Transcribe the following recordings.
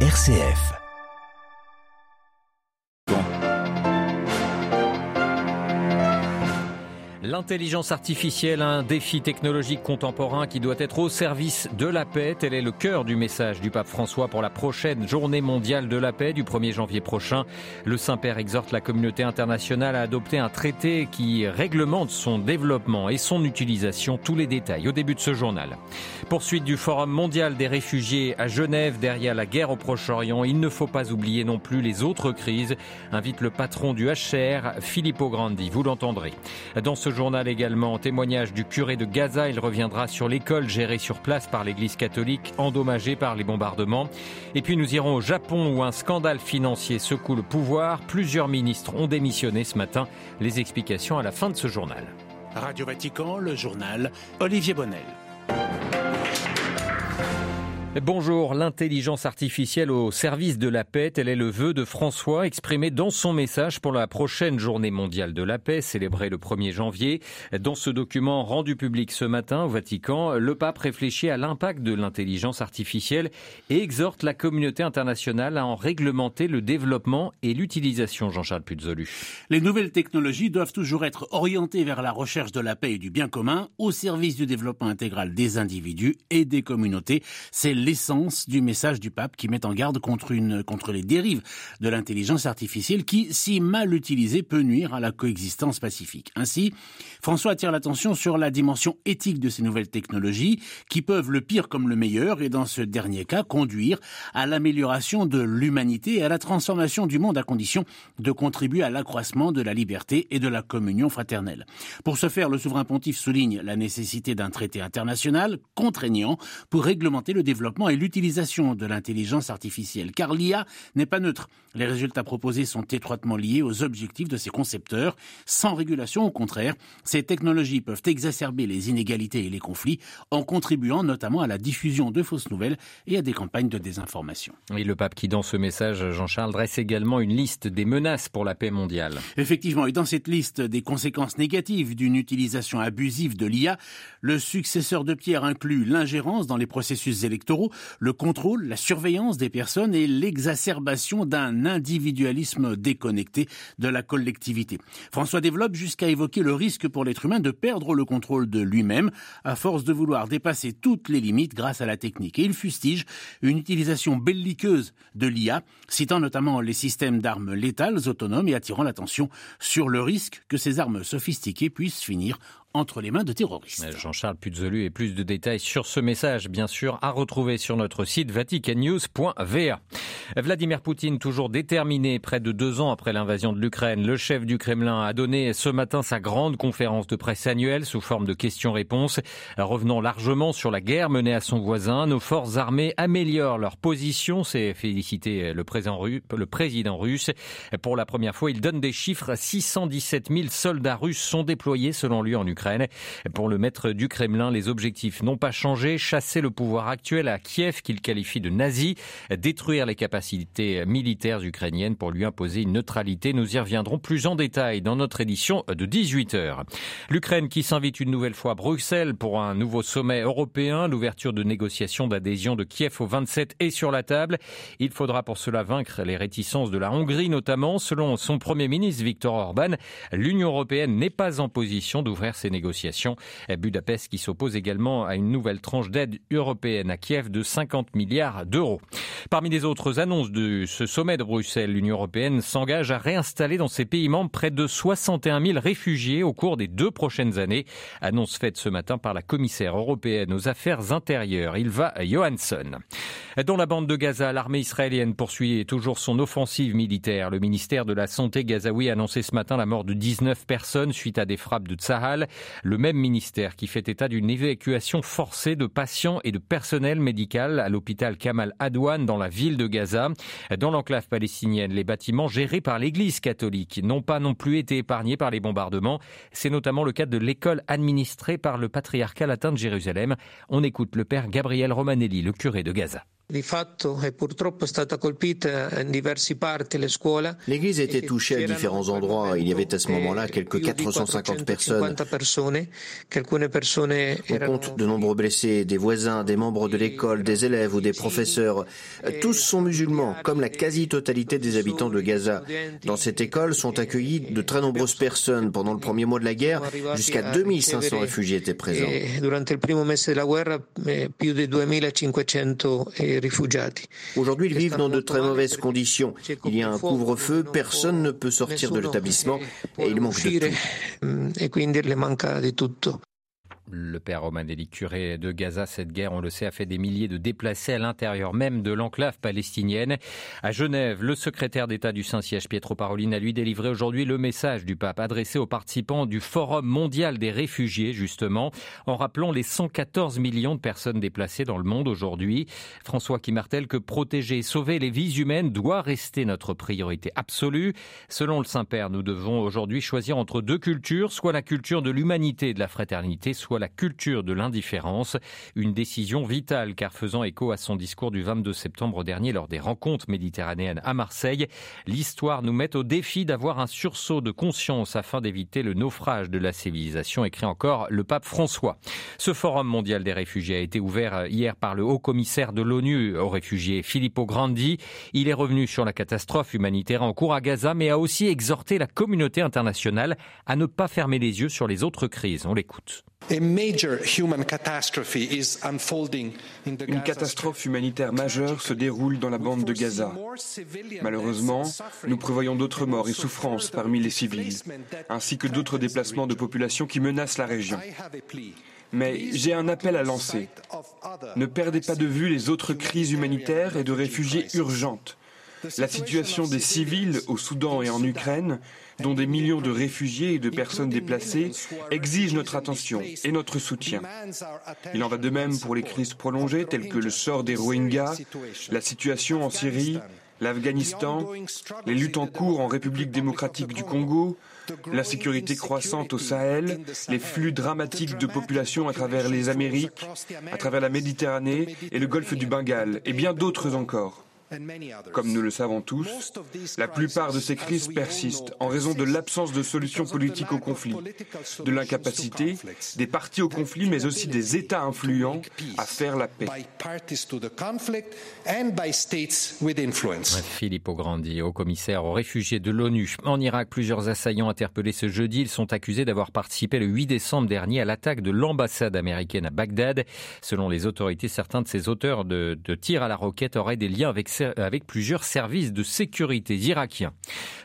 RCF. L'intelligence artificielle, un défi technologique contemporain qui doit être au service de la paix. Tel est le cœur du message du pape François pour la prochaine journée mondiale de la paix du 1er janvier prochain. Le Saint-Père exhorte la communauté internationale à adopter un traité qui réglemente son développement et son utilisation. Tous les détails au début de ce journal. Poursuite du Forum mondial des réfugiés à Genève derrière la guerre au Proche-Orient. Il ne faut pas oublier non plus les autres crises. Invite le patron du HR, Filippo Grandi. Vous l'entendrez. Dans ce également, témoignage du curé de Gaza. Il reviendra sur l'école gérée sur place par l'église catholique, endommagée par les bombardements. Et puis nous irons au Japon où un scandale financier secoue le pouvoir. Plusieurs ministres ont démissionné ce matin. Les explications à la fin de ce journal. Radio Vatican, le journal Olivier Bonnel. Bonjour, l'intelligence artificielle au service de la paix, tel est le vœu de François exprimé dans son message pour la prochaine journée mondiale de la paix, célébrée le 1er janvier. Dans ce document rendu public ce matin au Vatican, le pape réfléchit à l'impact de l'intelligence artificielle et exhorte la communauté internationale à en réglementer le développement et l'utilisation, Jean-Charles Puzolu. Les nouvelles technologies doivent toujours être orientées vers la recherche de la paix et du bien commun au service du développement intégral des individus et des communautés. L'essence du message du pape qui met en garde contre, une, contre les dérives de l'intelligence artificielle qui, si mal utilisée, peut nuire à la coexistence pacifique. Ainsi, François attire l'attention sur la dimension éthique de ces nouvelles technologies qui peuvent le pire comme le meilleur et dans ce dernier cas conduire à l'amélioration de l'humanité et à la transformation du monde à condition de contribuer à l'accroissement de la liberté et de la communion fraternelle. Pour ce faire, le souverain pontife souligne la nécessité d'un traité international contraignant pour réglementer le développement et l'utilisation de l'intelligence artificielle, car l'IA n'est pas neutre. Les résultats proposés sont étroitement liés aux objectifs de ses concepteurs. Sans régulation, au contraire, ces technologies peuvent exacerber les inégalités et les conflits en contribuant notamment à la diffusion de fausses nouvelles et à des campagnes de désinformation. Et le pape qui, dans ce message, Jean-Charles, dresse également une liste des menaces pour la paix mondiale. Effectivement, et dans cette liste des conséquences négatives d'une utilisation abusive de l'IA, le successeur de Pierre inclut l'ingérence dans les processus électoraux le contrôle, la surveillance des personnes et l'exacerbation d'un individualisme déconnecté de la collectivité. François développe jusqu'à évoquer le risque pour l'être humain de perdre le contrôle de lui-même à force de vouloir dépasser toutes les limites grâce à la technique. Et il fustige une utilisation belliqueuse de l'IA, citant notamment les systèmes d'armes létales autonomes et attirant l'attention sur le risque que ces armes sophistiquées puissent finir entre les mains de terroristes. Jean-Charles Puzolu et plus de détails sur ce message, bien sûr, à retrouver sur notre site vaticannews.va. Vladimir Poutine, toujours déterminé, près de deux ans après l'invasion de l'Ukraine, le chef du Kremlin a donné ce matin sa grande conférence de presse annuelle sous forme de questions-réponses, revenant largement sur la guerre menée à son voisin. Nos forces armées améliorent leur position, c'est félicité le président, le président russe. Pour la première fois, il donne des chiffres. 617 000 soldats russes sont déployés selon lui en Ukraine. Pour le maître du Kremlin, les objectifs n'ont pas changé. Chasser le pouvoir actuel à Kiev qu'il qualifie de nazi, détruire les capacités militaires ukrainiennes pour lui imposer une neutralité. Nous y reviendrons plus en détail dans notre édition de 18h. L'Ukraine qui s'invite une nouvelle fois à Bruxelles pour un nouveau sommet européen. L'ouverture de négociations d'adhésion de Kiev au 27 est sur la table. Il faudra pour cela vaincre les réticences de la Hongrie notamment. Selon son premier ministre Viktor Orban, l'Union européenne n'est pas en position d'ouvrir ses négociations. Budapest qui s'oppose également à une nouvelle tranche d'aide européenne à Kiev de 50 milliards d'euros. Parmi les autres annonces de ce sommet de Bruxelles, l'Union européenne s'engage à réinstaller dans ses pays membres près de 61 000 réfugiés au cours des deux prochaines années. Annonce faite ce matin par la commissaire européenne aux affaires intérieures, Ilva Johansson. Dans la bande de Gaza, l'armée israélienne poursuit toujours son offensive militaire. Le ministère de la Santé gazaoui a annoncé ce matin la mort de 19 personnes suite à des frappes de Tsahal. Le même ministère qui fait état d'une évacuation forcée de patients et de personnel médical à l'hôpital Kamal Adwan dans la ville de Gaza. Dans l'enclave palestinienne, les bâtiments gérés par l'église catholique n'ont pas non plus été épargnés par les bombardements. C'est notamment le cas de l'école administrée par le patriarcat latin de Jérusalem. On écoute le père Gabriel Romanelli, le curé de Gaza. L'église était touchée à différents endroits. Il y avait à ce moment-là quelques 450 personnes. On compte de nombreux blessés, des voisins, des membres de l'école, des élèves ou des professeurs. Tous sont musulmans, comme la quasi-totalité des habitants de Gaza. Dans cette école sont accueillis de très nombreuses personnes. Pendant le premier mois de la guerre, jusqu'à 2500 réfugiés étaient présents. Aujourd'hui, ils vivent dans de très mauvaises conditions. Il y a un couvre-feu, personne ne peut sortir de l'établissement et il manque de tout. Le père Romanelli, curé de Gaza, cette guerre, on le sait, a fait des milliers de déplacés à l'intérieur même de l'enclave palestinienne. À Genève, le secrétaire d'État du Saint-Siège, Pietro Parolin, a lui délivré aujourd'hui le message du pape adressé aux participants du Forum mondial des réfugiés, justement, en rappelant les 114 millions de personnes déplacées dans le monde aujourd'hui. François qui martèle que protéger et sauver les vies humaines doit rester notre priorité absolue. Selon le Saint-Père, nous devons aujourd'hui choisir entre deux cultures, soit la culture de l'humanité et de la fraternité, soit la culture de l'indifférence. Une décision vitale car faisant écho à son discours du 22 septembre dernier lors des rencontres méditerranéennes à Marseille, l'histoire nous met au défi d'avoir un sursaut de conscience afin d'éviter le naufrage de la civilisation, écrit encore le pape François. Ce forum mondial des réfugiés a été ouvert hier par le haut commissaire de l'ONU aux réfugiés, Filippo Grandi. Il est revenu sur la catastrophe humanitaire en cours à Gaza, mais a aussi exhorté la communauté internationale à ne pas fermer les yeux sur les autres crises. On l'écoute. Une catastrophe humanitaire majeure se déroule dans la bande de Gaza. Malheureusement, nous prévoyons d'autres morts et souffrances parmi les civils, ainsi que d'autres déplacements de population qui menacent la région. Mais j'ai un appel à lancer. Ne perdez pas de vue les autres crises humanitaires et de réfugiés urgentes. La situation des civils au Soudan et en Ukraine dont des millions de réfugiés et de personnes déplacées, exigent notre attention et notre soutien. Il en va de même pour les crises prolongées telles que le sort des Rohingyas, la situation en Syrie, l'Afghanistan, les luttes en cours en République démocratique du Congo, l'insécurité croissante au Sahel, les flux dramatiques de population à travers les Amériques, à travers la Méditerranée et le golfe du Bengale, et bien d'autres encore. Comme nous le savons tous, la plupart de ces crises persistent en raison de l'absence de solution politique au conflit, de l'incapacité des partis au conflit, mais aussi des États influents à faire la paix. Philippe Grandi, au commissaire aux réfugiés de l'ONU. En Irak, plusieurs assaillants interpellés ce jeudi, ils sont accusés d'avoir participé le 8 décembre dernier à l'attaque de l'ambassade américaine à Bagdad. Selon les autorités, certains de ces auteurs de, de tirs à la roquette auraient des liens avec avec plusieurs services de sécurité irakiens.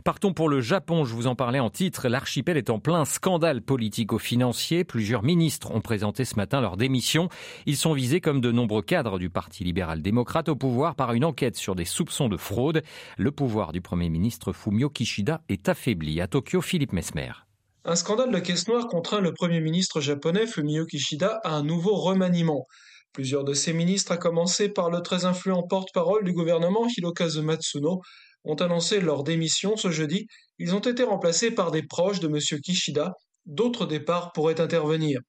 Partons pour le Japon, je vous en parlais en titre. L'archipel est en plein scandale politico-financier. Plusieurs ministres ont présenté ce matin leur démission. Ils sont visés comme de nombreux cadres du Parti libéral-démocrate au pouvoir par une enquête sur des soupçons de fraude. Le pouvoir du Premier ministre Fumio Kishida est affaibli. À Tokyo, Philippe Mesmer. Un scandale de caisse noire contraint le Premier ministre japonais Fumio Kishida à un nouveau remaniement. Plusieurs de ces ministres, à commencer par le très influent porte-parole du gouvernement Hirokazu Matsuno, ont annoncé leur démission ce jeudi. Ils ont été remplacés par des proches de M. Kishida. D'autres départs pourraient intervenir.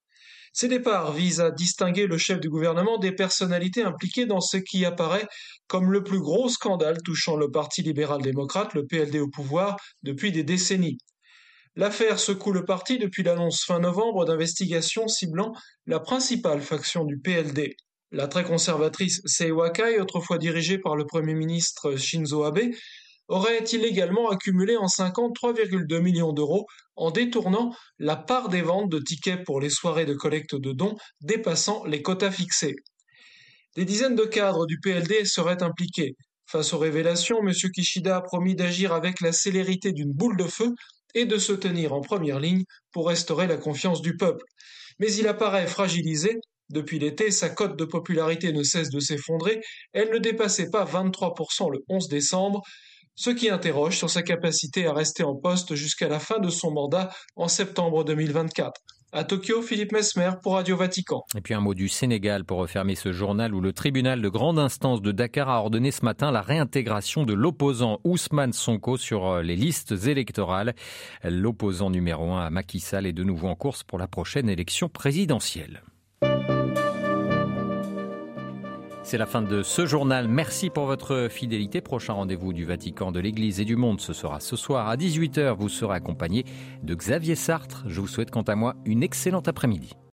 Ces départs visent à distinguer le chef du gouvernement des personnalités impliquées dans ce qui apparaît comme le plus gros scandale touchant le Parti libéral-démocrate, le PLD au pouvoir, depuis des décennies. L'affaire secoue le parti depuis l'annonce fin novembre d'investigations ciblant la principale faction du PLD. La très conservatrice Seiwakai, autrefois dirigée par le Premier ministre Shinzo Abe, aurait illégalement accumulé en 53,2 millions d'euros en détournant la part des ventes de tickets pour les soirées de collecte de dons dépassant les quotas fixés. Des dizaines de cadres du PLD seraient impliqués. Face aux révélations, M. Kishida a promis d'agir avec la célérité d'une boule de feu et de se tenir en première ligne pour restaurer la confiance du peuple. Mais il apparaît fragilisé. Depuis l'été, sa cote de popularité ne cesse de s'effondrer. Elle ne dépassait pas 23% le 11 décembre, ce qui interroge sur sa capacité à rester en poste jusqu'à la fin de son mandat en septembre 2024. À Tokyo, Philippe Mesmer pour Radio Vatican. Et puis un mot du Sénégal pour refermer ce journal où le tribunal de grande instance de Dakar a ordonné ce matin la réintégration de l'opposant Ousmane Sonko sur euh, les listes électorales. L'opposant numéro un à Macky Sall est de nouveau en course pour la prochaine élection présidentielle. C'est la fin de ce journal. Merci pour votre fidélité. Prochain rendez-vous du Vatican, de l'Église et du monde, ce sera ce soir à 18h. Vous serez accompagné de Xavier Sartre. Je vous souhaite quant à moi une excellente après-midi.